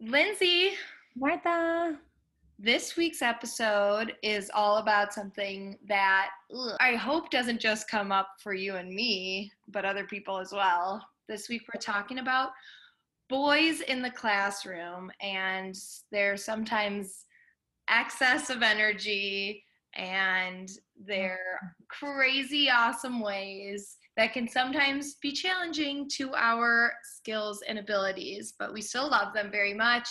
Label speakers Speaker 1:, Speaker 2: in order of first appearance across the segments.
Speaker 1: Lindsay,
Speaker 2: Martha.
Speaker 1: this week's episode is all about something that ugh, I hope doesn't just come up for you and me, but other people as well. This week we're talking about boys in the classroom and their sometimes excess of energy and their mm-hmm. crazy awesome ways that can sometimes be challenging to our skills and abilities, but we still love them very much.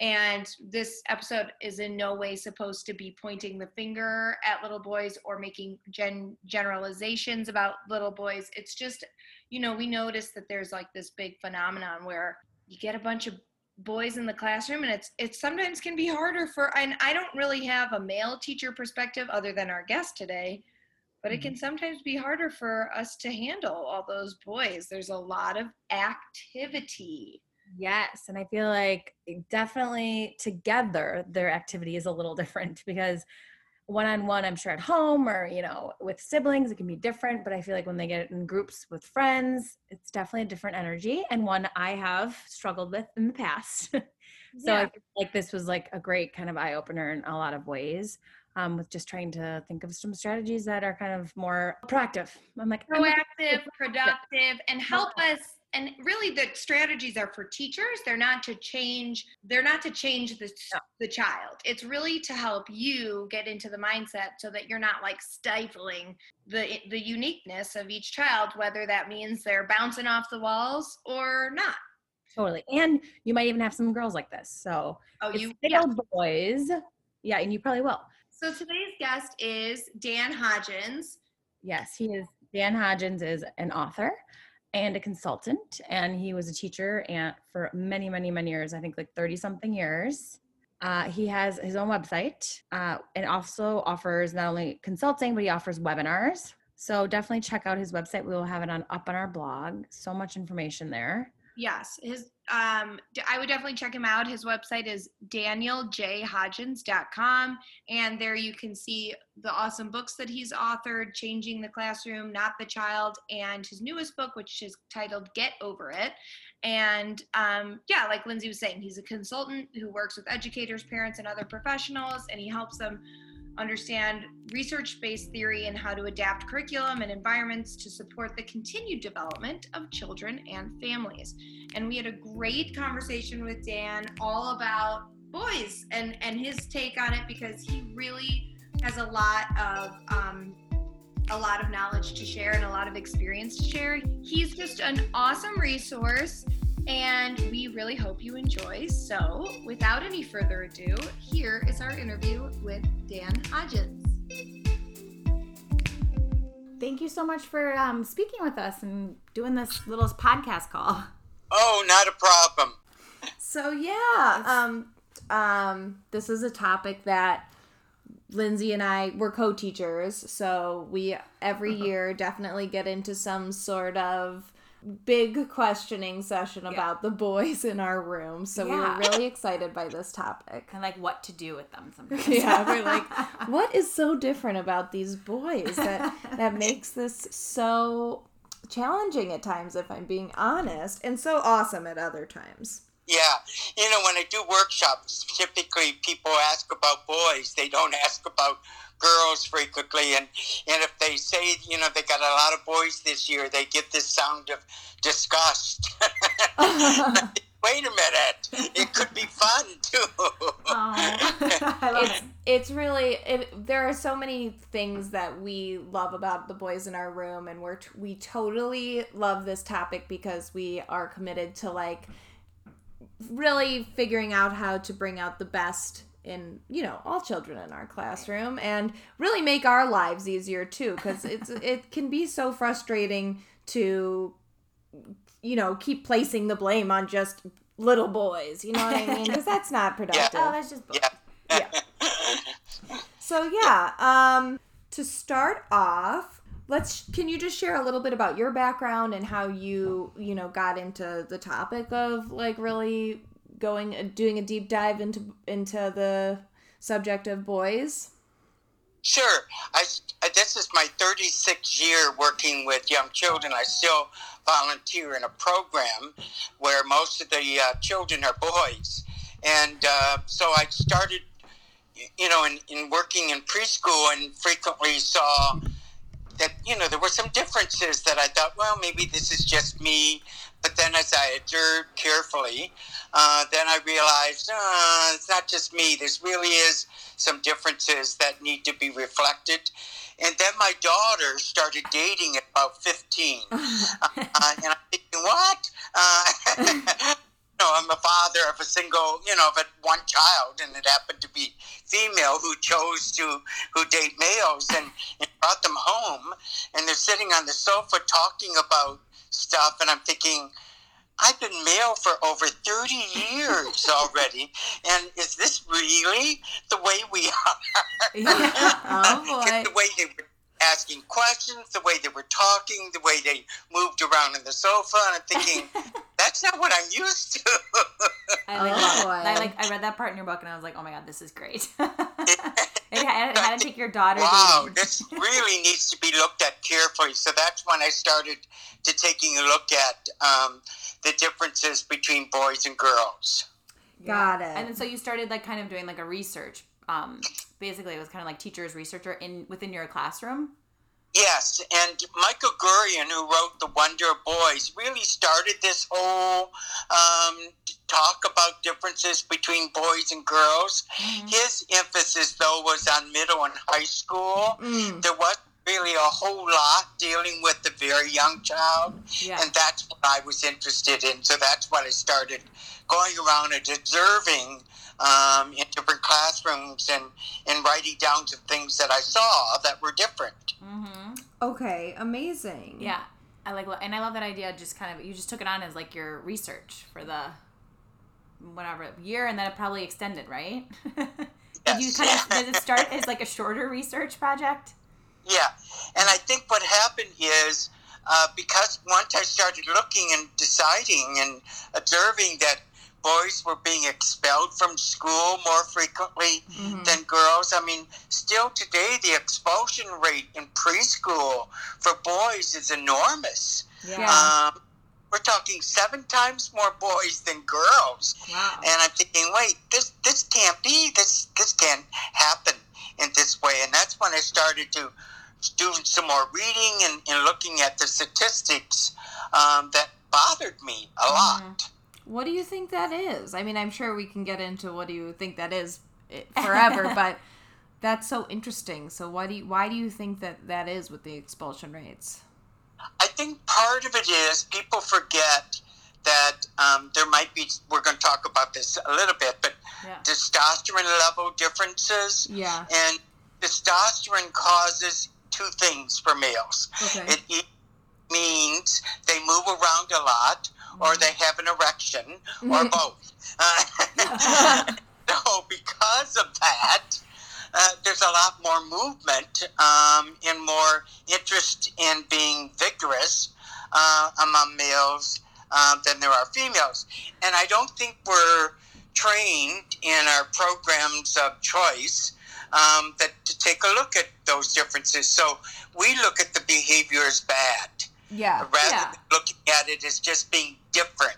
Speaker 1: And this episode is in no way supposed to be pointing the finger at little boys or making gen- generalizations about little boys. It's just, you know, we notice that there's like this big phenomenon where you get a bunch of boys in the classroom and it's it sometimes can be harder for and I don't really have a male teacher perspective other than our guest today but it mm-hmm. can sometimes be harder for us to handle all those boys there's a lot of activity
Speaker 2: Yes. And I feel like definitely together their activity is a little different because one on one, I'm sure at home or, you know, with siblings, it can be different. But I feel like when they get in groups with friends, it's definitely a different energy and one I have struggled with in the past. so I feel like this was like a great kind of eye opener in a lot of ways. Um, with just trying to think of some strategies that are kind of more proactive. I'm like,
Speaker 1: proactive productive and help us and really the strategies are for teachers they're not to change they're not to change the, the child it's really to help you get into the mindset so that you're not like stifling the the uniqueness of each child whether that means they're bouncing off the walls or not
Speaker 2: Totally. And you might even have some girls like this. So
Speaker 1: oh you
Speaker 2: still boys. Yeah, and you probably will.
Speaker 1: So today's guest is dan hodgins
Speaker 2: Yes, he is. Dan Hodgins is an author and a consultant, and he was a teacher and for many, many, many years. I think like thirty something years. Uh, he has his own website uh, and also offers not only consulting, but he offers webinars. So definitely check out his website. We will have it on up on our blog. So much information there.
Speaker 1: Yes, his um I would definitely check him out. His website is danieljhodgins.com and there you can see the awesome books that he's authored, Changing the Classroom, Not the Child, and his newest book which is titled Get Over It. And um yeah, like Lindsay was saying, he's a consultant who works with educators, parents and other professionals and he helps them understand research based theory and how to adapt curriculum and environments to support the continued development of children and families. And we had a great conversation with Dan all about boys and, and his take on it because he really has a lot of um, a lot of knowledge to share and a lot of experience to share. He's just an awesome resource and we really hope you enjoy. So, without any further ado, here is our interview with Dan Hodgins.
Speaker 3: Thank you so much for um, speaking with us and doing this little podcast call.
Speaker 4: Oh, not a problem.
Speaker 3: So yeah, um, um, this is a topic that Lindsay and I were co-teachers, so we every year definitely get into some sort of big questioning session about the boys in our room. So we
Speaker 5: Yeah.
Speaker 3: were really excited by this topic.
Speaker 5: and like what to do with them sometimes.
Speaker 3: yeah, we're like, what is so different about these boys that that makes this so challenging at times, if I'm being honest, and so awesome at other times.
Speaker 4: Yeah, you know, when I do workshops, typically people ask about boys. They don't ask about girls frequently. And, and if they say, you know, they got a lot of boys this year, they get this sound of disgust. Wait a minute. It could be fun, too.
Speaker 3: It's it's really it, there are so many things that we love about the boys in our room and we're t- we totally love this topic because we are committed to like really figuring out how to bring out the best in you know all children in our classroom and really make our lives easier too because it's it can be so frustrating to you know keep placing the blame on just little boys you know what i mean because that's not productive
Speaker 5: Oh, that's just book.
Speaker 4: Yeah.
Speaker 3: so yeah, um, to start off, let's. Can you just share a little bit about your background and how you, you know, got into the topic of like really going, uh, doing a deep dive into into the subject of boys?
Speaker 4: Sure. I, this is my 36th year working with young children. I still volunteer in a program where most of the uh, children are boys. and uh, so I started, you know, in, in working in preschool, and frequently saw that you know there were some differences that I thought, well, maybe this is just me. But then, as I observed carefully, uh, then I realized uh, it's not just me. This really is some differences that need to be reflected. And then my daughter started dating at about 15. uh, and I'm thinking, what? Uh, you know, I'm a father of a single, you know, of a one child, and it happened to be female who chose to who date males, and, and brought them home, and they're sitting on the sofa talking about stuff, and I'm thinking, I've been male for over 30 years already, and is this really the way we are?
Speaker 1: oh boy.
Speaker 4: the way they were asking questions, the way they were talking, the way they moved around in the sofa, and I'm thinking, that's not what I'm used to.
Speaker 3: I like,
Speaker 1: Oh,
Speaker 3: that.
Speaker 1: boy.
Speaker 3: I like. I read that part in your book, and I was like, "Oh my god, this is great." It had, it had to take your daughter.
Speaker 4: wow,
Speaker 3: dating.
Speaker 4: this really needs to be looked at carefully. So that's when I started to taking a look at um, the differences between boys and girls.
Speaker 1: Got it.
Speaker 3: And then so you started like kind of doing like a research. Um, basically, it was kind of like teachers researcher in within your classroom.
Speaker 4: Yes, and Michael Gurian, who wrote The Wonder of Boys, really started this whole um, talk about differences between boys and girls. His emphasis, though, was on middle and high school.
Speaker 1: Mm.
Speaker 4: There was really a whole lot dealing with the very young child,
Speaker 3: Yeah.
Speaker 4: and that's what I was interested in. So that's what I started going around and observing um, in different classrooms and, and writing down some things that I saw that were different.
Speaker 3: Mm-hmm.
Speaker 1: Okay, amazing.
Speaker 3: Yeah, I like, and I love that idea. Just kind of, you just took it on as like your research for the whatever year, and then it probably extended, right? Did you kind of did it start as like a shorter research project?
Speaker 4: Yeah, and I think what happened is uh, because once I started looking and deciding and observing that boys were being expelled from school more frequently
Speaker 1: Mhm.
Speaker 4: than girls. I mean, still today, the expulsion rate in preschool for boys is enormous.
Speaker 1: Yeah.
Speaker 4: Um, we're talking seven times more boys than girls.
Speaker 3: Wow.
Speaker 4: And I'm thinking, wait, this this can't be. This this can't happen in this way. And that's when I started to do some more reading and, and looking at the statistics um, that bothered me a lot.
Speaker 1: What do you think that is? I mean, I'm sure we can get into what do you think that is eh, forever, but that's so interesting. So why do you, why do you think that that is with the expulsion rates?
Speaker 4: I think part of it is people forget that um, there might be. We're going to talk about this a little bit, but
Speaker 3: Yeah.
Speaker 4: testosterone level differences
Speaker 1: Yeah.
Speaker 4: and testosterone causes two things for males.
Speaker 1: Okay.
Speaker 4: It means they move around a lot, or they have an erection, or both. Uh, so, because of that, uh, there's a lot more movement um, and more interest in being vigorous uh, among males uh, than there are females. And I don't think we're trained in our programs of choice um, that to take a look at those differences. So we look at the behavior as bad
Speaker 1: yeah.
Speaker 4: rather
Speaker 3: Yeah.
Speaker 4: than looking at it as just being different.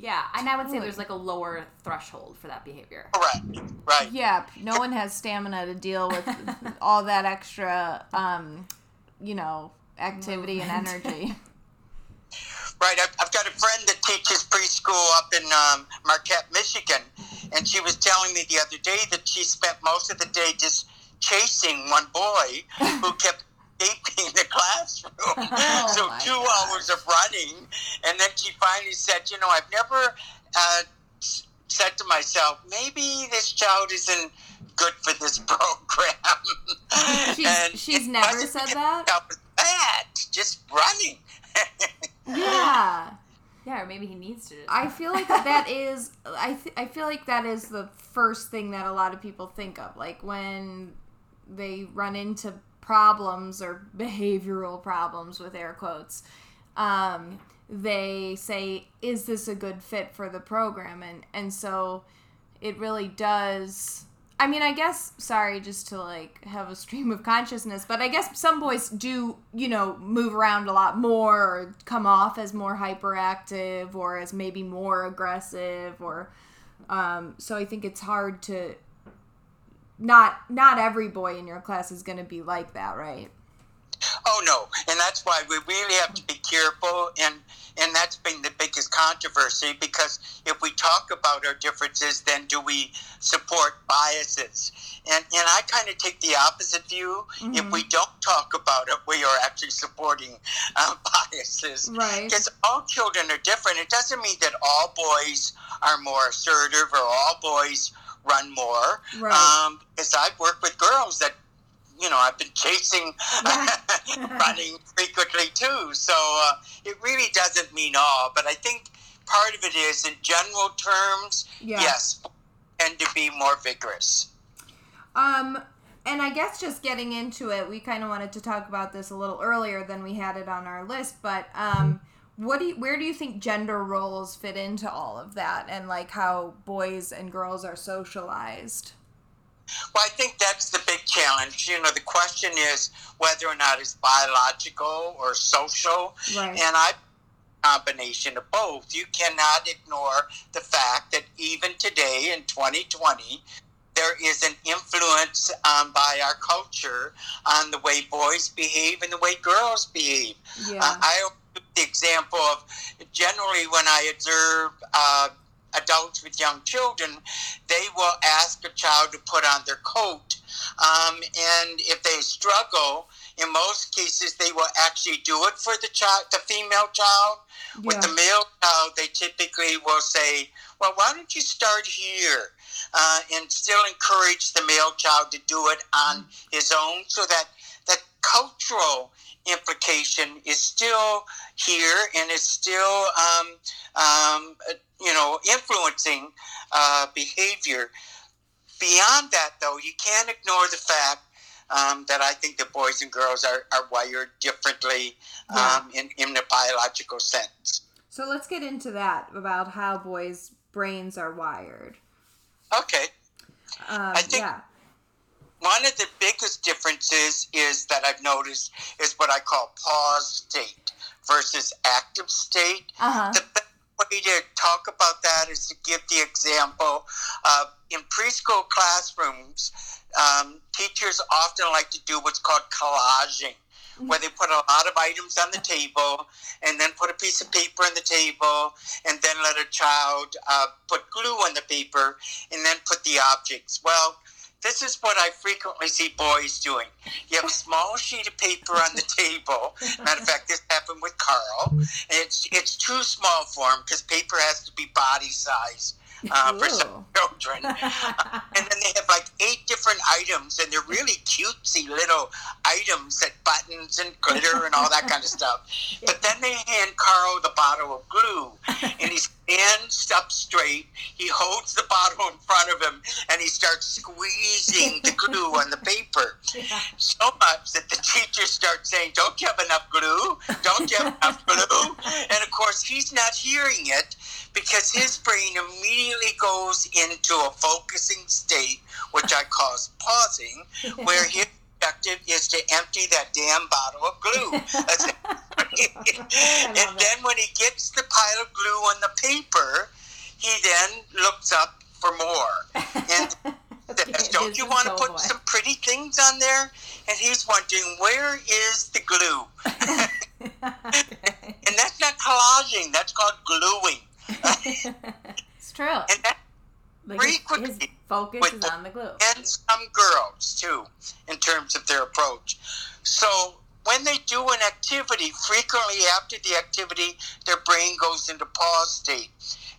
Speaker 3: Yeah, and I would say there's like a lower threshold for that behavior.
Speaker 4: Correct. Right.
Speaker 1: Yeah. No one has stamina to deal with all that extra, um, you know, activity and energy.
Speaker 4: Right. I've, I've got a friend that teaches preschool up in um, Marquette, Michigan, and she was telling me the other day that she spent most of the day just chasing one boy who kept escaping the classroom.
Speaker 1: Oh
Speaker 4: so two hours of running, and then she finally said, "You know, I've never uh, said to myself, maybe this child isn't." Good for this program.
Speaker 1: She's-
Speaker 4: And
Speaker 1: she's never said that?
Speaker 4: I was bad, just running.
Speaker 1: Yeah.
Speaker 3: Yeah, or maybe he needs to.
Speaker 1: I feel like that is I th- I feel like that is the first thing that a lot of people think of like when they run into problems or behavioral problems with air quotes um they say is this a good fit for the program and and so it really does I mean, I guess sorry just to like have a stream of consciousness, but I guess some boys do, you know, move around a lot more or come off as more hyperactive or as maybe more aggressive or Um, so I think it's hard to not not every boy in your class is going to be like that, right?
Speaker 4: Oh no, and that's why we really have to be careful, and and that's been the biggest controversy because if we talk about our differences, then do we support biases? And and I kind of take the opposite view. Mm-hmm. If we don't talk about it, we are actually supporting uh, biases.
Speaker 1: Right.
Speaker 4: Because all children are different. It doesn't mean that all boys are more assertive or all boys run more.
Speaker 1: Right.
Speaker 4: Um, because I've worked with girls that you know, I've been chasing running frequently too. So uh, it really doesn't mean all, but I think part of it is, in general terms,
Speaker 1: yeah.
Speaker 4: yes, tend to be more vigorous.
Speaker 1: Um, and I guess just getting into it, we kind of wanted to talk about this a little earlier than we had it on our list, but um, what do you, where do you think gender roles fit into all of that, and like how boys and girls are socialized?
Speaker 4: Well, I think that's the big challenge. You know, the question is whether or not it's biological or social.
Speaker 1: Right.
Speaker 4: And I combination of both. You cannot ignore the fact that even today in 2020, there is an influence um, by our culture on the way boys behave and the way girls behave.
Speaker 1: Yeah.
Speaker 4: Uh, I the example of generally when I observe uh, adults with young children, they will ask a child to put on their coat. Um, and if they struggle, in most cases, they will actually do it for the child, the female child. Yeah. With the male child, they typically will say, "Well, why don't you start here?" Uh, and still encourage the male child to do it on mm. his own, so that that cultural implication is still here and is still um, um, you know, influencing uh, behavior. Beyond that, though, you can't ignore the fact um, that I think that boys and girls are, are wired differently yeah. um, in, in the biological sense.
Speaker 1: So let's get into that about how boys' brains are wired.
Speaker 4: Okay.
Speaker 1: Um,
Speaker 4: I think
Speaker 1: yeah.
Speaker 4: One of the biggest differences is that I've noticed is what I call pause state versus active state.
Speaker 1: Uh-huh.
Speaker 4: The best way to talk about that is to give the example of in preschool classrooms, um, teachers often like to do what's called collaging, where they put a lot of items on the table and then put a piece of paper on the table and then let a child uh, put glue on the paper and then put the objects. Well, this is what I frequently see boys doing. You have a small sheet of paper on the table. Matter of fact, this happened with Carl. It's it's too small for him because paper has to be body size uh, for some children. Uh, and then they have like eight different items, and they're really cutesy little items that buttons and glitter and all that kind of stuff. But then they hand Carl the bottle of glue, and he stands up straight. He holds the bottle in front of him, and he starts squeezing the glue on the paper. So much that the teacher starts saying, "Don't you have enough glue? Don't you have enough glue?" And of course, he's not hearing it because his brain immediately goes into a focusing state, which I call pausing, where his is to empty that damn bottle of glue. and then when he gets the pile of glue on the paper, he then looks up for more. And says, Don't you want to put some pretty things on there? And he's wondering, Where is the glue? and that's not collaging, that's called gluing.
Speaker 3: it's true.
Speaker 4: And that
Speaker 3: like
Speaker 4: frequently
Speaker 3: his focus is on the glue.
Speaker 4: And some girls too, in terms of their approach. So when they do an activity, frequently after the activity, their brain goes into pause state.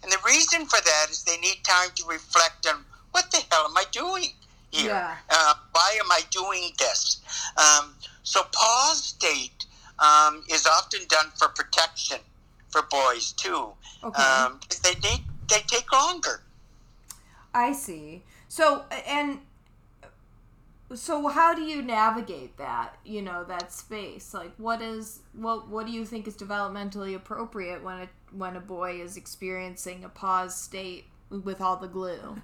Speaker 4: And the reason for that is they need time to reflect on what the hell am I doing here?
Speaker 1: Yeah.
Speaker 4: Uh, why am I doing this? Um, so pause state um, is often done for protection for boys too.
Speaker 1: Okay.
Speaker 4: Um, they need they take longer.
Speaker 1: I see. So and so how do you navigate that you know that space like what is what what do you think is developmentally appropriate when a when a boy is experiencing a pause state with all the glue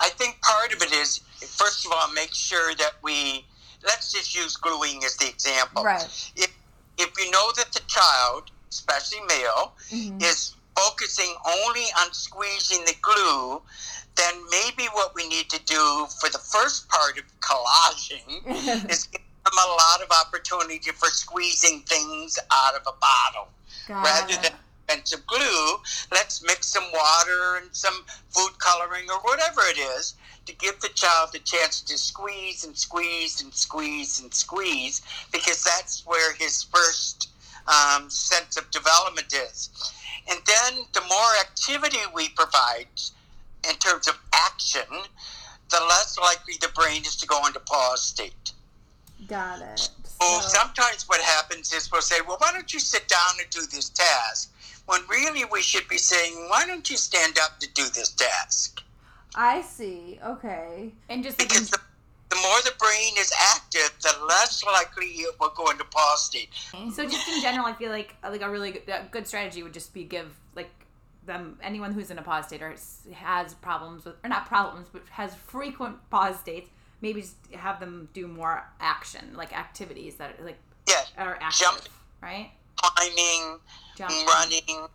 Speaker 4: i think part of it is first of all make sure that we let's just use gluing as the example
Speaker 1: right
Speaker 4: if if you know that the child especially male
Speaker 1: mm-hmm.
Speaker 4: is focusing only on squeezing the glue, then maybe what we need to do for the first part of collaging is give them a lot of opportunity for squeezing things out of a bottle.
Speaker 1: Got
Speaker 4: Rather
Speaker 1: it.
Speaker 4: than expensive glue, let's mix some water and some food coloring or whatever it is to give the child the chance to squeeze and squeeze and squeeze and squeeze because that's where his first um, sense of development is. And then the more activity we provide in terms of action, the less likely the brain is to go into pause state.
Speaker 1: Got it.
Speaker 4: Well,
Speaker 1: So-
Speaker 4: sometimes what happens is we'll say, well, why don't you sit down and do this task? When really we should be saying, why don't you stand up to do this task?
Speaker 1: I see. Okay.
Speaker 3: And just
Speaker 4: Because the, the more the brain is active, the less likely it will go into pause state.
Speaker 3: So just in general, I feel like uh, like a really good, a good strategy would just be give like them anyone who's in a pause state or has problems with or not problems but has frequent pause states. Maybe just have them do more action, like activities that are, like
Speaker 4: Yeah,
Speaker 3: are active,
Speaker 4: Jump.
Speaker 3: right?
Speaker 4: climbing,
Speaker 3: Jump.
Speaker 4: running,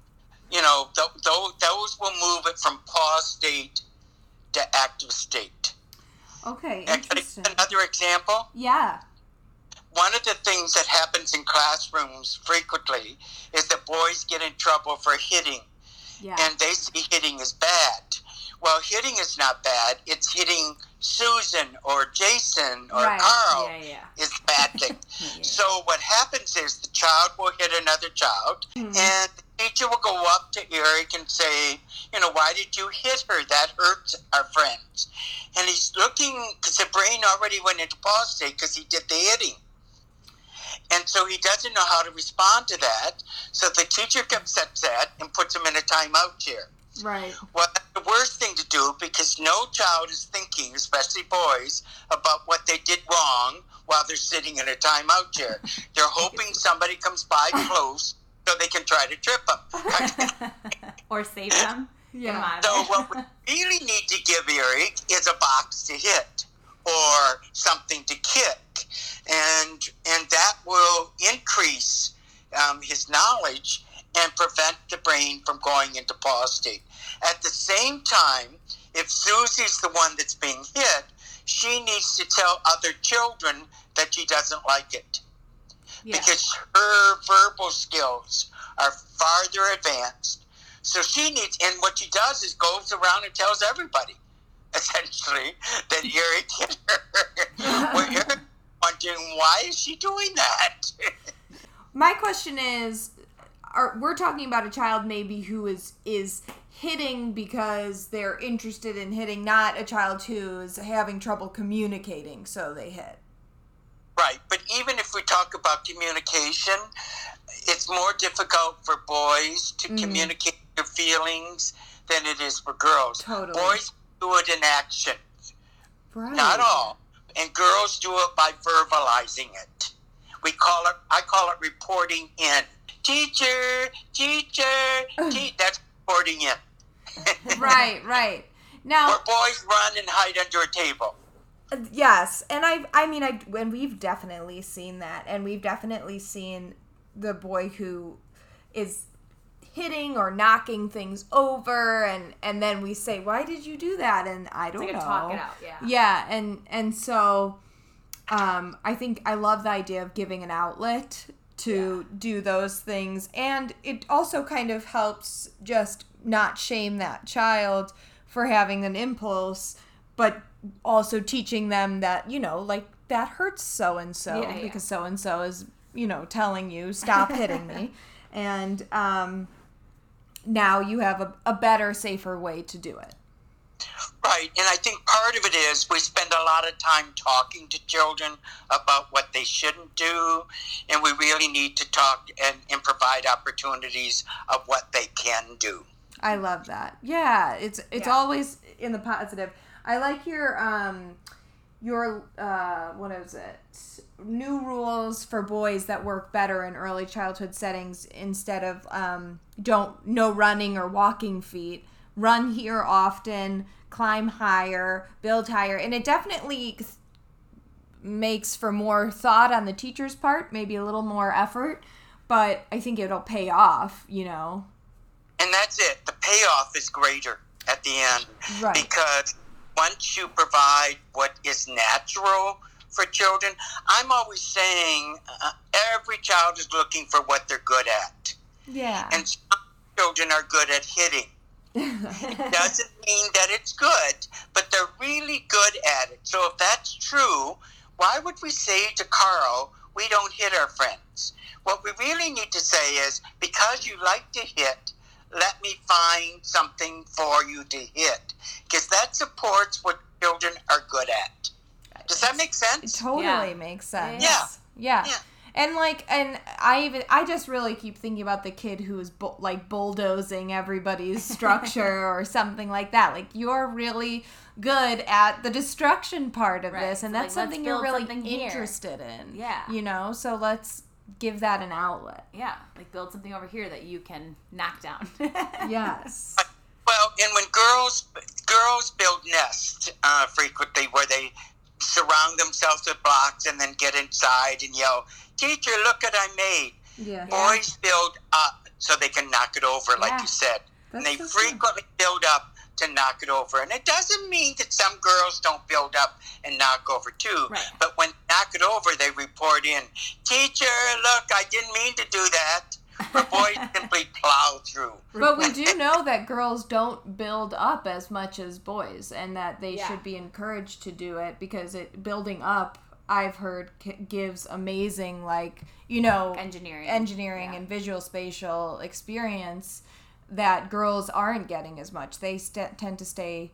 Speaker 4: you know, th- th- those will move it from pause state to active state.
Speaker 1: Okay.
Speaker 4: And can I
Speaker 1: Interesting.
Speaker 4: another example?
Speaker 1: Yeah.
Speaker 4: one of the things that happens in classrooms frequently is that boys get in trouble for hitting
Speaker 1: Yeah.
Speaker 4: and they see hitting as bad. Well, hitting is not bad. It's hitting Susan or Jason or
Speaker 1: Right.
Speaker 4: Carl
Speaker 3: Yeah, yeah.
Speaker 4: is bad thing.
Speaker 3: yeah.
Speaker 4: So what happens is the child will hit another child
Speaker 1: Mhm.
Speaker 4: and teacher will go up to Eric and say, you know, why did you hit her? That hurts our friends. And he's looking, because the brain already went into pause state because he did the hitting. And so he doesn't know how to respond to that. So the teacher gets upset and puts him in a timeout chair.
Speaker 1: Right.
Speaker 4: Well, the worst thing to do because no child is thinking, especially boys, about what they did wrong while they're sitting in a timeout chair. They're hoping somebody comes by close so they can try to trip them.
Speaker 3: or save them.
Speaker 1: Yeah.
Speaker 4: so what we really need to give Eric is a box to hit or something to kick, and and that will increase um, his knowledge and prevent the brain from going into pause state. At the same time, if Susie's the one that's being hit, she needs to tell other children that she doesn't like it
Speaker 3: yeah.
Speaker 4: because her verbal skills are farther advanced. So she needs, and what she does is goes around and tells everybody, essentially, that hit her. well, you're wondering why is she doing that?
Speaker 1: My question is, are we're talking about a child maybe who is is hitting because they're interested in hitting, not a child who is having trouble communicating, so they hit.
Speaker 4: Right, but even if we talk about communication, it's more difficult for boys to
Speaker 1: Mhm.
Speaker 4: communicate their feelings than it is for girls.
Speaker 1: Totally.
Speaker 4: Boys do it in action.
Speaker 1: Right.
Speaker 4: Not all. And girls do it by verbalizing it. We call it, I call it reporting in. Teacher, teacher, te- that's reporting in.
Speaker 1: Right. Right. Now,
Speaker 4: Where boys run and hide under a table.
Speaker 1: Yes, and I I mean I and we've definitely seen that and we've definitely seen the boy who is hitting or knocking things over and and then we say why did you do that and I don't
Speaker 3: like
Speaker 1: know.
Speaker 3: talk it out. Yeah.
Speaker 1: Yeah, and and so um I think I love the idea of giving an outlet to do those things and it also kind of helps just not shame that child for having an impulse but also teaching them that you know like that hurts so and so
Speaker 3: Yeah, yeah.
Speaker 1: because so and so is you know telling you stop hitting me and um now you have a, a better safer way to do it
Speaker 4: Right. And I think part of it is we spend a lot of time talking to children about what they shouldn't do. And we really need to talk and, and provide opportunities of what they can do.
Speaker 1: I love that. Yeah, it's it's
Speaker 3: Yeah.
Speaker 1: always in the positive. I like your um your uh what is it? New rules for boys that work better in early childhood settings instead of um don't no running or walking feet. Run here often, climb higher, build higher, and it definitely makes for more thought on the teacher's part, maybe a little more effort, but I think it'll pay off, you know.
Speaker 4: and that's it. The payoff is greater at the end
Speaker 1: Right.
Speaker 4: because once you provide what is natural for children, I'm always saying uh, every child is looking for what they're good at,
Speaker 1: Yeah.
Speaker 4: and some children are good at hitting. It doesn't mean that it's good, but they're really good at it. So if that's true, why would we say to Carl, we don't hit our friends? What we really need to say is, because you like to hit, let me find something for you to hit. Because that supports what children are good at. Does that make sense
Speaker 1: It
Speaker 4: sense?
Speaker 1: totally
Speaker 3: Yeah.
Speaker 1: makes sense.
Speaker 4: Yeah.
Speaker 1: yeah.
Speaker 4: Yeah.
Speaker 1: And like, and I even, I just really keep thinking about the kid who is bu- like bulldozing everybody's structure or something like that. Like, you're really good at the destruction part of
Speaker 3: Right.
Speaker 1: this, and
Speaker 3: So,
Speaker 1: that's
Speaker 3: like,
Speaker 1: something you're really
Speaker 3: something
Speaker 1: interested in.
Speaker 3: Yeah.
Speaker 1: You know, so let's give that an outlet.
Speaker 3: Yeah, like build something over here that you can knock down.
Speaker 1: Yes.
Speaker 4: Well, and when girls girls build nests uh, frequently, where they surround themselves with blocks and then get inside and yell, "Teacher, look what I made!"
Speaker 1: Yeah.
Speaker 4: Boys build up so they can knock it over, like
Speaker 3: Yeah.
Speaker 4: you said, That's and they
Speaker 1: That's so true.
Speaker 4: frequently build up to knock it over. And it doesn't mean that some girls don't build up and knock over too.
Speaker 3: Right.
Speaker 4: But when they knock it over, they report in, "Teacher, look, I didn't mean to do that." But boys simply plow through.
Speaker 1: But we do know that girls don't build up as much as boys, and that they
Speaker 3: Yeah.
Speaker 1: should be encouraged to do it because it building up. I've heard c- gives amazing, like you know,
Speaker 3: Engineering.
Speaker 1: engineering
Speaker 3: Yeah.
Speaker 1: and visual spatial experience that girls aren't getting as much. They st- tend to stay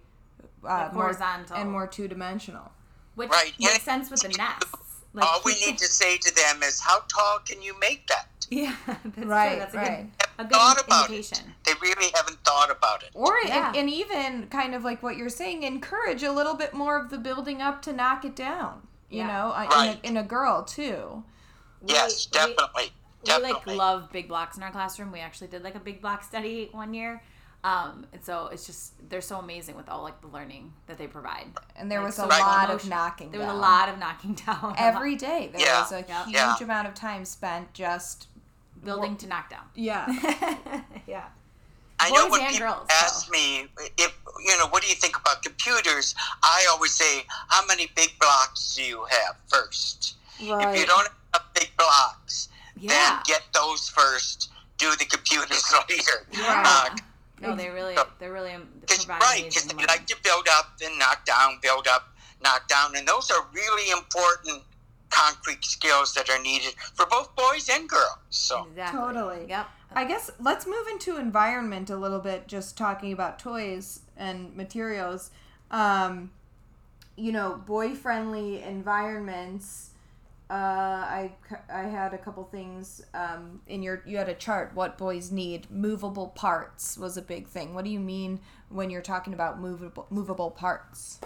Speaker 1: uh,
Speaker 3: Like
Speaker 1: more
Speaker 3: horizontal.
Speaker 1: and more two dimensional.
Speaker 3: Which
Speaker 4: Right.
Speaker 3: makes
Speaker 4: And-
Speaker 3: sense with the nests. Like,
Speaker 4: All we need to say to them is, "How tall can you make that?"
Speaker 3: Yeah, that's
Speaker 1: Right,
Speaker 3: true. That's a
Speaker 1: right.
Speaker 3: good, a good
Speaker 4: Thought about it. They really haven't thought about it.
Speaker 1: Or
Speaker 3: Yeah.
Speaker 1: and, and even kind of like what you're saying, encourage a little bit more of the building up to knock it down. You
Speaker 3: Yeah.
Speaker 1: know, uh,
Speaker 4: Right.
Speaker 1: in, a, in a girl too.
Speaker 4: Yes,
Speaker 3: We- we-
Speaker 4: definitely.
Speaker 3: we like love big blocks in our classroom. We actually did like a big block study one year. Um, and so it's just they're so amazing with all like the learning that they provide.
Speaker 1: And there
Speaker 3: Like,
Speaker 1: was a
Speaker 3: so
Speaker 4: Right.
Speaker 1: lot of
Speaker 3: emotion.
Speaker 1: knocking.
Speaker 3: There was a lot of knocking down.
Speaker 1: every day. There
Speaker 4: Yeah.
Speaker 1: was a
Speaker 3: Yep.
Speaker 1: huge
Speaker 4: Yeah.
Speaker 1: amount of time spent just
Speaker 3: building to knock down.
Speaker 1: yeah.
Speaker 3: yeah.
Speaker 4: I know
Speaker 3: boys
Speaker 4: when
Speaker 3: and
Speaker 4: people
Speaker 3: girls,
Speaker 4: ask
Speaker 3: so.
Speaker 4: me if you know what do you think about computers, I always say, how many big blocks do you have first? If you don't have big blocks,
Speaker 3: Yeah.
Speaker 4: then get those first. Do the computers later.
Speaker 3: Yeah.
Speaker 4: Uh,
Speaker 3: no, they really they're really um,
Speaker 4: Because right, because
Speaker 3: amazing
Speaker 4: they
Speaker 3: learning.
Speaker 4: like to build up, and knock down, build up, knock down, and those are really important concrete skills that are needed for both boys and girls. So
Speaker 3: Exactly.
Speaker 1: Totally.
Speaker 3: Yep.
Speaker 1: I guess let's move into environment a little bit, just talking about toys and materials. Um, you know, boy friendly environments. Uh, I, I had a couple things um, in your you had a chart what boys need movable parts was a big thing what do you mean when you're talking about movable movable parts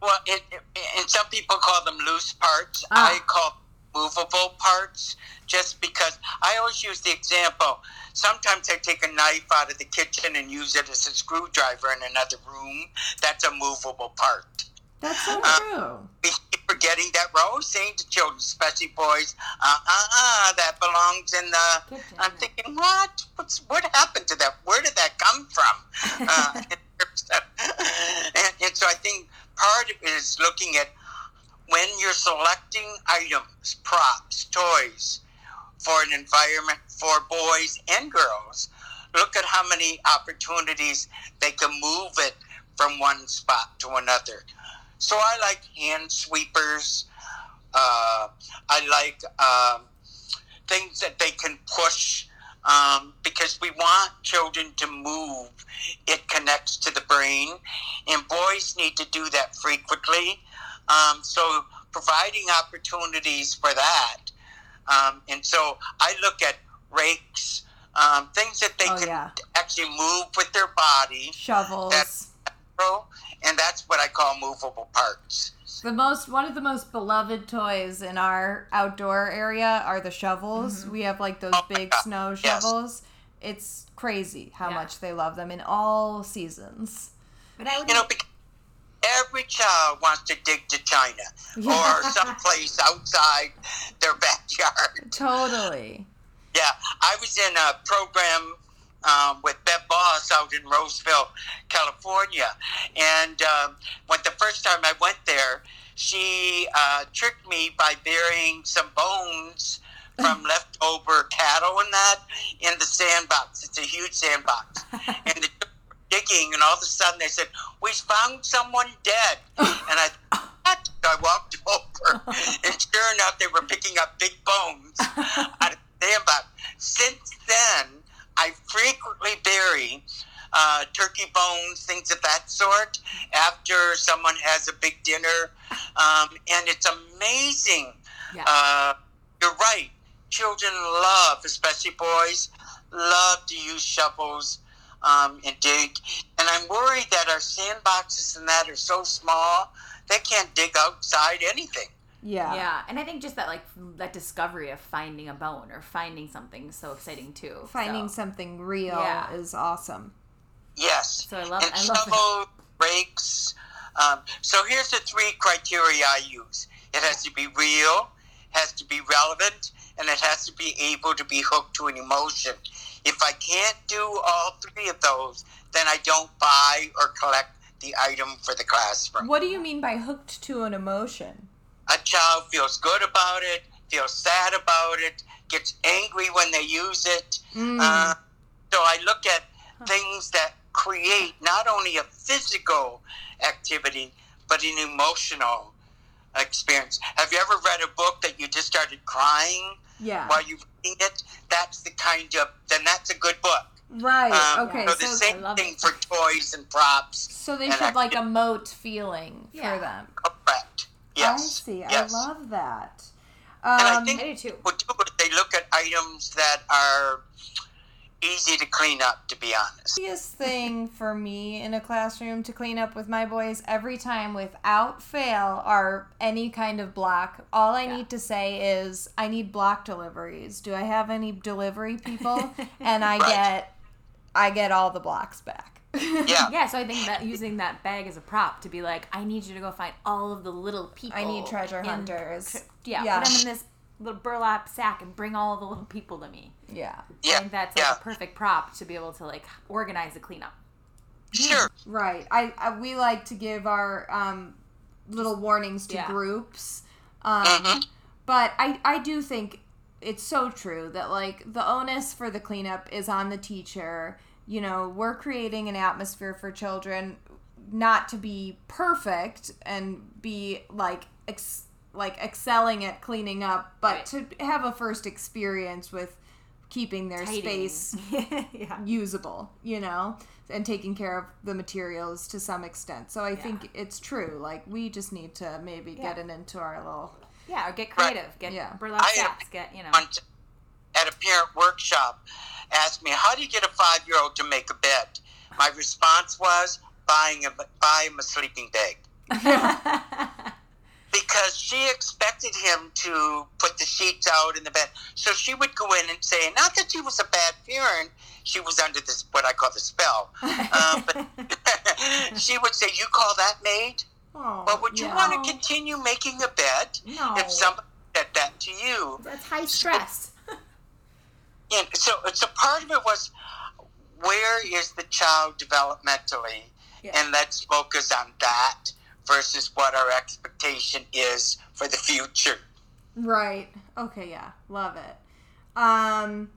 Speaker 4: Well, it, it- and some people call them loose parts.
Speaker 1: Ah.
Speaker 4: I call movable parts just because I always use the example. Sometimes I take a knife out of the kitchen and use it as a screwdriver in another room. That's a movable part.
Speaker 1: That's so
Speaker 4: Uh,
Speaker 1: true
Speaker 4: We keep forgetting that. We're always saying to children, especially boys, uh, uh, uh, that belongs in the. I'm thinking, what? What's what happened to that? Where did that come from? Uh, in terms of- and, and so I think part of it is looking at when you're selecting items, props, toys for an environment for boys and girls. Look at how many opportunities they can move it from one spot to another. So I like hand sweepers. Uh, I like um, things that they can push um, because we want children to move. It connects to the brain, and boys need to do that frequently. Um, so providing opportunities for that. Um, and so I look at rakes, um, things that they
Speaker 1: Oh,
Speaker 4: can
Speaker 1: yeah.
Speaker 4: actually move with their body,
Speaker 1: shovels
Speaker 4: and that's what I call movable parts.
Speaker 1: The most one of the most beloved toys in our outdoor area are the shovels. Mm-hmm. We have like those
Speaker 4: Oh
Speaker 1: big
Speaker 4: God,
Speaker 1: snow
Speaker 4: yes.
Speaker 1: shovels. It's crazy how
Speaker 3: Yeah.
Speaker 1: much they love them in all seasons.
Speaker 3: But I would
Speaker 4: You know, every child wants to dig to China or someplace outside their backyard.
Speaker 1: Totally.
Speaker 4: Yeah, I was in a program um, with Bev Bos out in Roseville, California. And um, when the first time I went there, she uh, tricked me by burying some bones from leftover cattle and that in the sandbox. It's a huge sandbox. and the digging, and all of a sudden they said, "We found someone dead." and I, what? I walked over, and sure enough, they were picking up big bones out of the sandbox. Since then, I frequently bury uh, turkey bones, things of that sort, after someone has a big dinner, um, and it's amazing.
Speaker 3: Yeah.
Speaker 4: Uh, you're right. Children love, especially boys, love to use shovels um, and dig. And I'm worried that our sandboxes and that are so small, they can't dig outside anything.
Speaker 1: Yeah.
Speaker 3: Yeah, and I think just that like that discovery of finding a bone or finding something is so exciting too.
Speaker 1: Finding
Speaker 3: so,
Speaker 1: something real
Speaker 3: Yeah.
Speaker 1: is awesome.
Speaker 4: Yes.
Speaker 3: So I love
Speaker 4: and
Speaker 3: I love it.
Speaker 4: shovel, rakes. Um, so here's the three criteria I use. It has to be real, has to be relevant, and it has to be able to be hooked to an emotion. If I can't do all three of those, then I don't buy or collect the item for the classroom.
Speaker 1: What do you mean by hooked to an emotion?
Speaker 4: A child feels good about it, feels sad about it, gets angry when they use it.
Speaker 1: Mm.
Speaker 4: Uh, so I look at things that create not only a physical activity, but an emotional experience. Have you ever read a book that you just started crying
Speaker 1: yeah.
Speaker 4: while you reading it? That's the kind of, then that's a good book.
Speaker 1: Right.
Speaker 4: Um,
Speaker 1: okay.
Speaker 4: so the
Speaker 1: So
Speaker 4: same thing
Speaker 3: it.
Speaker 4: for toys and props.
Speaker 1: so they
Speaker 4: and
Speaker 1: should like
Speaker 4: activity.
Speaker 1: emote feeling
Speaker 3: Yeah.
Speaker 1: for them.
Speaker 4: Yes.
Speaker 1: I see.
Speaker 4: Yes.
Speaker 1: I love that.
Speaker 4: And I
Speaker 1: Um,
Speaker 4: think
Speaker 3: I do too.
Speaker 4: what do is they look at items that are easy to clean up, to be honest.
Speaker 1: The easiest thing for me in a classroom to clean up with my boys every time without fail are any kind of block. All I
Speaker 3: Yeah.
Speaker 1: need to say is I need block deliveries. Do I have any delivery people? and I
Speaker 4: Right.
Speaker 1: get I get all the blocks back.
Speaker 4: Yeah.
Speaker 3: Yeah, so I think that using that bag as a prop to be like, I need you to go find all of the little people.
Speaker 1: I need treasure
Speaker 3: in-
Speaker 1: hunters.
Speaker 3: yeah,
Speaker 1: Yeah.
Speaker 3: put them in this little burlap sack and bring all the little people to me.
Speaker 1: Yeah.
Speaker 4: yeah.
Speaker 3: I think that's like
Speaker 4: Yeah.
Speaker 3: a perfect prop to be able to like organize the cleanup.
Speaker 4: Sure.
Speaker 1: Right. I, I we like to give our um, little warnings to
Speaker 3: Yeah.
Speaker 1: groups. Um,
Speaker 4: Mhm.
Speaker 1: But I, I do think it's so true that like the onus for the cleanup is on the teacher. You know, we're creating an atmosphere for children not to be perfect and be like ex- like excelling at cleaning up, but
Speaker 3: Right.
Speaker 1: to have a first experience with keeping their
Speaker 3: Tidying.
Speaker 1: space
Speaker 3: yeah.
Speaker 1: usable, you know, and taking care of the materials to some extent. So I think it's true. Like we just need to maybe get it into our little
Speaker 3: Yeah, or get creative. Get
Speaker 1: Yeah.
Speaker 3: burlap
Speaker 4: I-
Speaker 3: Get you know.
Speaker 4: At a parent workshop asked me, "How do you get a five-year-old to make a bed?" My response was, "Buying a buy him a sleeping bag." Because she expected him to put the sheets out in the bed, so she would go in and say, not that she was a bad parent, she was under this what I call the spell. Um, but she would say, "You call that made?
Speaker 1: Oh,
Speaker 4: Well, would you want to continue making a bed
Speaker 3: no,
Speaker 4: if somebody said that to you?"
Speaker 3: that's high stress.
Speaker 4: And so, so part of it was where is the child developmentally,
Speaker 3: Yeah.
Speaker 4: and let's focus on that versus what our expectation is for the future.
Speaker 1: Right. Okay, yeah. Love it. Um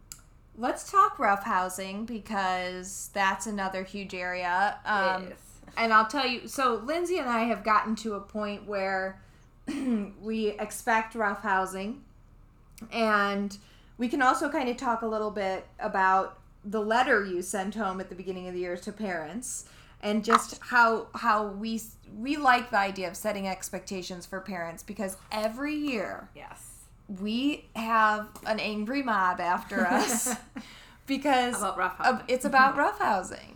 Speaker 1: let's talk rough housing because that's another huge area. Um
Speaker 3: Yes.
Speaker 1: and I'll tell you so Lindsay and I have gotten to a point where we expect rough housing and we can also kind of talk a little bit about the letter you sent home at the beginning of the year to parents and just how how we we like the idea of setting expectations for parents because every year
Speaker 3: Yes.
Speaker 1: we have an angry mob after us because
Speaker 3: About
Speaker 1: it's about rough housing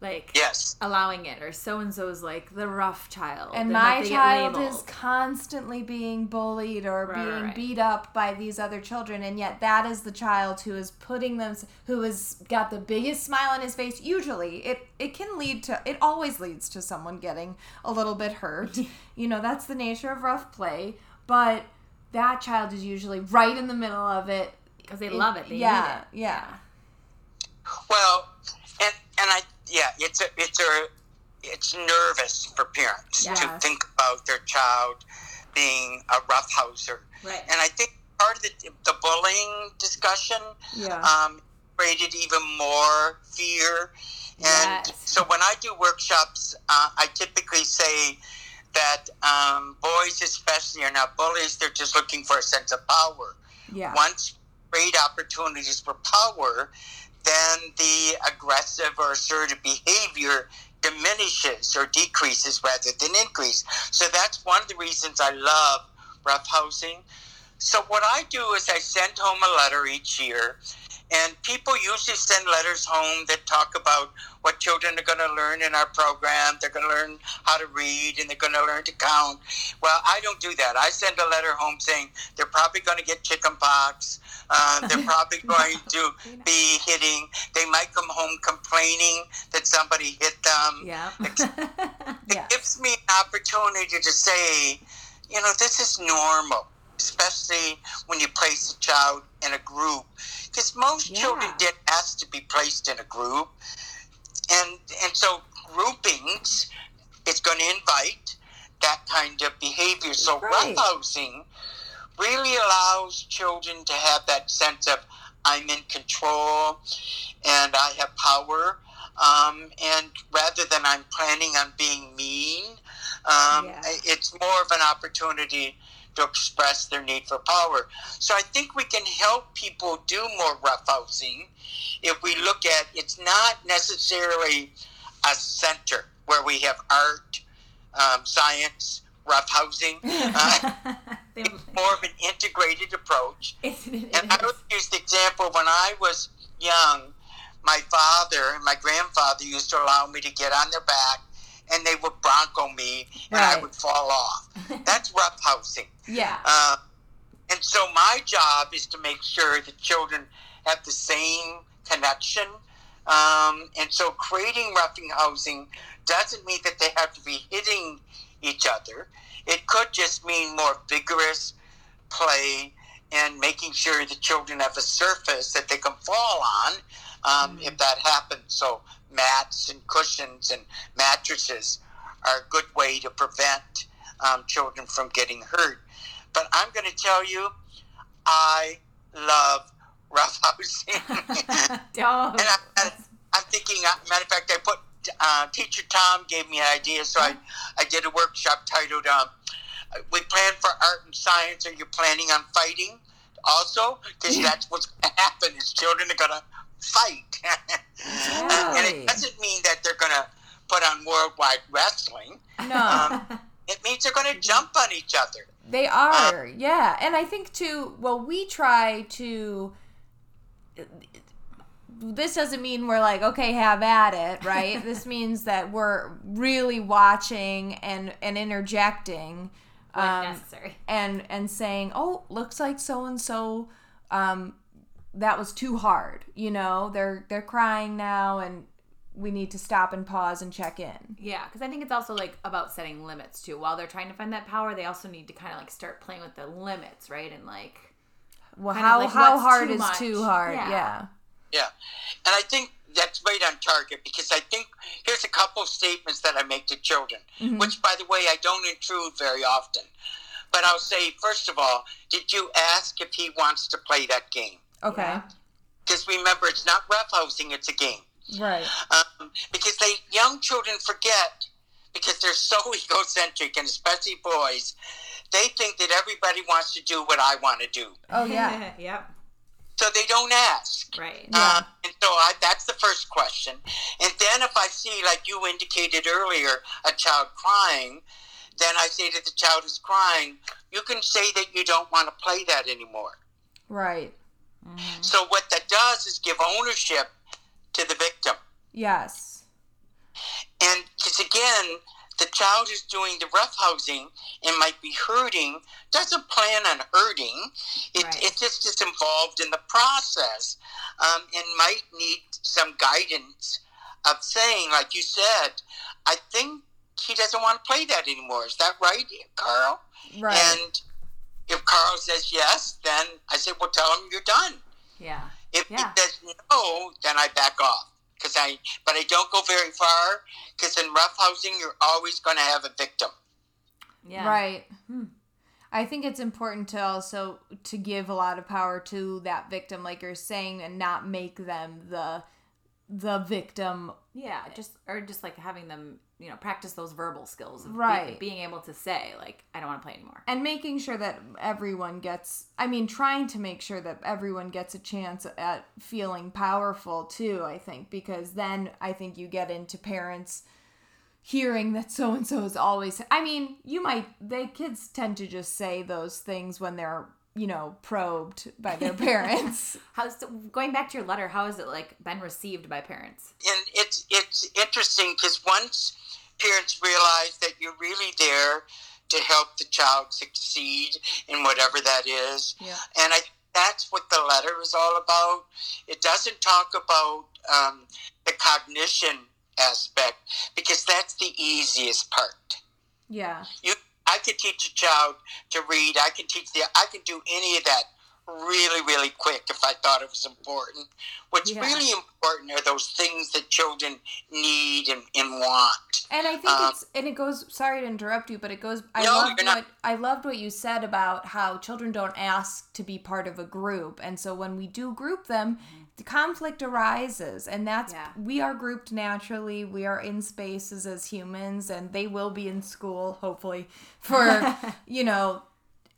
Speaker 3: Like
Speaker 4: Yes,
Speaker 3: allowing it, or so and so is like the rough child,
Speaker 1: and
Speaker 3: like,
Speaker 1: my child is constantly being bullied or
Speaker 3: Right,
Speaker 1: being
Speaker 3: right.
Speaker 1: beat up by these other children and yet that is the child who is putting them who has got the biggest smile on his face usually it it can lead to it always leads to someone getting a little bit hurt you know that's the nature of rough play but that child is usually right in the middle of it
Speaker 3: because they
Speaker 1: It-
Speaker 3: love it. They
Speaker 1: yeah
Speaker 3: need it.
Speaker 1: yeah
Speaker 4: Well, and and I yeah, it's a it's a it's nervous for parents to think about their child being a roughhouser,
Speaker 3: Right.
Speaker 4: and I think part of the the bullying discussion
Speaker 1: Yeah.
Speaker 4: um, created even more fear. And
Speaker 3: Yes.
Speaker 4: so when I do workshops, uh, I typically say that um, boys, especially, are not bullies. They're just looking for a sense of power.
Speaker 1: yeah.
Speaker 4: Once great opportunities for power, then the aggressive or assertive behavior diminishes or decreases rather than increase. So that's one of the reasons I love roughhousing. So what I do is I send home a letter each year, and people usually send letters home that talk about what children are going to learn in our program. They're going to learn how to read and they're going to learn to count. Well, I don't do that. I send a letter home saying they're probably going to get chicken pox. Uh, they're probably going to be hitting. They might come home complaining that somebody hit them.
Speaker 1: Yeah.
Speaker 4: It
Speaker 1: Yeah.
Speaker 4: gives me an opportunity to say, you know, this is normal, especially when you place a child in a group. Because most children
Speaker 1: Yeah.
Speaker 4: didn't ask to be placed in a group. And, and so groupings is going to invite that kind of behavior. So
Speaker 1: Right.
Speaker 4: roughhousing really allows children to have that sense of I'm in control and I have power. Um, and rather than I'm planning on being mean, um,
Speaker 1: Yeah.
Speaker 4: it's more of an opportunity to express their need for power. So I think we can help people do more roughhousing if we look at it's not necessarily a center where we have art, um, science, roughhousing. Uh, it's more of an integrated approach.
Speaker 3: It?
Speaker 4: And I would use the example when I was young, my father and my grandfather used to allow me to get on their back and they would bronco me and I would fall off. That's roughhousing.
Speaker 1: Yeah.
Speaker 4: Uh, and so my job is to make sure the children have the same connection. Um, and so creating roughing housing doesn't mean that they have to be hitting each other. It could just mean more vigorous play and making sure the children have a surface that they can fall on um, if that happens. So mats and cushions and mattresses are a good way to prevent um, children from getting hurt. But I'm going to tell you, I love roughhousing. And I, I'm thinking, uh, matter of fact, I put uh, teacher Tom gave me an idea, so I, I did a workshop titled um, "We Plan for Art and Science. Are you planning on fighting?" Also, because that's what's going to happen: is children are going to fight, and, and it doesn't mean that they're going to put on worldwide wrestling.
Speaker 1: No.
Speaker 4: It means they're going to jump on each other.
Speaker 1: They are, yeah. And I think too, well, we try to. This doesn't mean we're like, okay, have at it, right? this means that we're really watching and and interjecting, um,
Speaker 3: necessary.
Speaker 1: and and saying, oh, looks like so and so, um, that was too hard. You know, they're they're crying now, and we need to stop and pause and check in.
Speaker 3: Yeah, because I think it's also like about setting limits too. While they're trying to find that power, they also need to kind of like start playing with the limits, right? And like,
Speaker 1: Well, how
Speaker 3: like
Speaker 1: how hard
Speaker 3: too
Speaker 1: is
Speaker 3: much.
Speaker 1: too hard?
Speaker 3: Yeah.
Speaker 1: yeah.
Speaker 4: Yeah. And I think that's right on target because I think here's a couple of statements that I make to children,
Speaker 1: Mhm.
Speaker 4: which, by the way, I don't intrude very often. But I'll say, first of all, did you ask if he wants to play that game?
Speaker 1: Okay.
Speaker 4: Because remember, it's not roughhousing, it's a game.
Speaker 1: Right.
Speaker 4: Um, because they young children forget because they're so egocentric, and especially boys, they think that everybody wants to do what I want to do.
Speaker 1: Oh yeah.
Speaker 3: yep.
Speaker 4: So they don't ask.
Speaker 3: Right.
Speaker 1: Yeah.
Speaker 4: Um, and so I, that's the first question. And then if I see, like you indicated earlier, a child crying, then I say to the child who's crying, you can say that you don't want to play that anymore.
Speaker 1: Right.
Speaker 3: Mhm.
Speaker 4: So what that does is give ownership to the victim.
Speaker 1: Yes.
Speaker 4: And because again, the child is doing the roughhousing and might be hurting doesn't plan on hurting. It,
Speaker 3: Right.
Speaker 4: it just is involved in the process um, and might need some guidance of saying, like you said, I think he doesn't want to play that anymore. Is that right, Carl?
Speaker 1: Right.
Speaker 4: And if Carl says yes, then I say, well, tell him you're done.
Speaker 3: Yeah.
Speaker 4: If
Speaker 3: Yeah.
Speaker 4: it says no, then I back off. Cause I, but I don't go very far. Cause in rough housing, you're always going to have a victim.
Speaker 3: Yeah.
Speaker 1: Right.
Speaker 3: Hmm.
Speaker 1: I think it's important to also to give a lot of power to that victim, like you're saying, and not make them the the victim.
Speaker 3: Yeah, just or just like having them, you know, practice those verbal skills of be-
Speaker 1: Right.
Speaker 3: being able to say like, I don't want to play anymore.
Speaker 1: And making sure that everyone gets, I mean, trying to make sure that everyone gets a chance at feeling powerful too, I think, because then I think you get into parents hearing that so and so is always, I mean, you might, they kids tend to just say those things when they're, you know, probed by their parents.
Speaker 3: How's going back to your letter? How has it like been received by parents?
Speaker 4: and it's it's interesting because once parents realize that you're really there to help the child succeed in whatever that is,
Speaker 1: Yeah.
Speaker 4: and I that's what the letter is all about. It doesn't talk about um, the cognition aspect because that's the easiest part.
Speaker 1: yeah.
Speaker 4: You, I could teach a child to read. I can teach the. I can do any of that really, really quick if I thought it was important. What's
Speaker 3: Yeah.
Speaker 4: really important are those things that children need and, and want.
Speaker 1: And I think
Speaker 4: Um,
Speaker 1: it's and it goes. Sorry to interrupt you, but it goes. I
Speaker 4: No,
Speaker 1: loved
Speaker 4: you're not.
Speaker 1: what I loved what you said about how children don't ask to be part of a group, and so when we do group them, the conflict arises, and that's
Speaker 3: Yeah.
Speaker 1: we are grouped naturally. We are in spaces as humans, and they will be in school hopefully for you know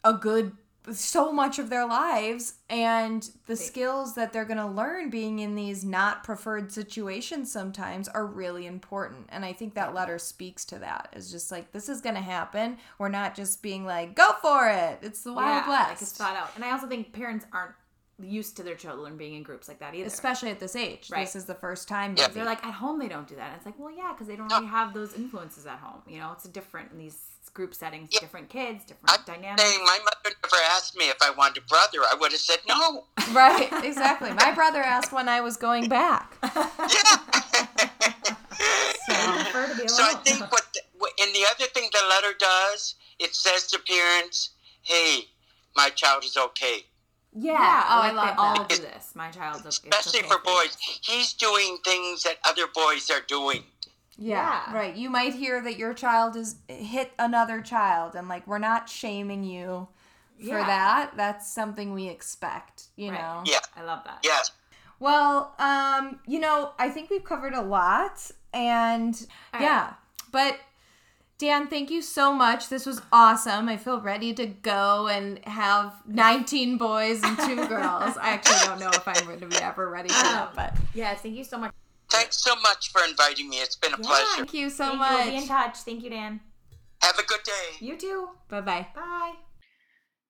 Speaker 1: a good so much of their lives. And the skills that they're going to learn being in these not preferred situations sometimes are really important. And i think that letter speaks to that. It's just like this is going to happen. We're not just being like go for it. It's the wild
Speaker 3: yeah,
Speaker 1: west
Speaker 3: like it's thought out. And I also think parents aren't used to their children being in groups like that either.
Speaker 1: especially at this age
Speaker 3: Right.
Speaker 1: this is the first time
Speaker 4: Yeah.
Speaker 3: They're like at home they don't do that. And it's like, well, yeah, because they don't
Speaker 4: No.
Speaker 3: really have those influences at home. You know, it's different in these group settings,
Speaker 4: Yeah. I'm
Speaker 3: different kids, different dynamics.
Speaker 4: saying my mother never asked me if I wanted a brother. I would have said no.
Speaker 1: right exactly my brother asked when i was going back
Speaker 4: Yeah.
Speaker 3: I prefer to be
Speaker 4: So I think what, the, what, and the other thing the letter does, it says to parents, "Hey, my child is okay."
Speaker 1: Yeah,
Speaker 3: yeah,
Speaker 1: oh
Speaker 3: like
Speaker 1: i love
Speaker 3: all
Speaker 1: that
Speaker 3: do this. My child's
Speaker 4: Especially for boys, he's doing things that other boys are doing.
Speaker 1: Yeah,
Speaker 3: Yeah.
Speaker 1: right. You might hear that your child is hit another child, and like we're not shaming you for
Speaker 3: Yeah.
Speaker 1: that. That's something we expect, you
Speaker 3: Right.
Speaker 1: know.
Speaker 4: Yeah.
Speaker 3: I love that.
Speaker 4: Yes.
Speaker 1: Well, um, you know, I think we've covered a lot, and
Speaker 3: All
Speaker 1: yeah, but. Dan, thank you so much. This was awesome. I feel ready to go and have 19 boys and two girls. I actually don't know if I'm going to be ever ready for that, oh, but
Speaker 3: Yes, thank you so much.
Speaker 4: Thanks so much for inviting me. It's been a
Speaker 3: Yeah.
Speaker 4: pleasure.
Speaker 1: thank you so
Speaker 3: thank
Speaker 1: much.
Speaker 3: you. We'll be in touch. Thank you, Dan.
Speaker 4: Have a good day.
Speaker 3: You too.
Speaker 1: Bye bye.
Speaker 3: Bye.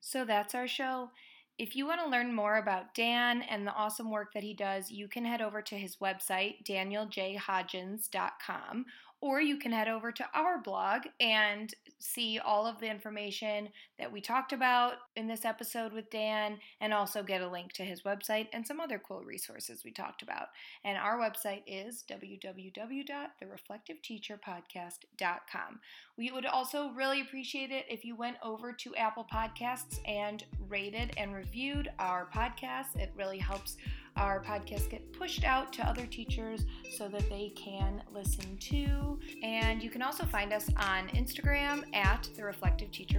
Speaker 6: So that's our show. If you want to learn more about Dan and the awesome work that he does, you can head over to his website, danieljhodgins.com, or you can head over to our blog and see all of the information that we talked about in this episode with Dan, and also get a link to his website and some other cool resources we talked about. And our website is www.thereflectiveteacherpodcast.com. We would also really appreciate it if you went over to Apple Podcasts and rated and reviewed our podcast. It really helps our podcast get pushed out to other teachers so that they can listen to. And you can also find us on Instagram at the Reflective Teacher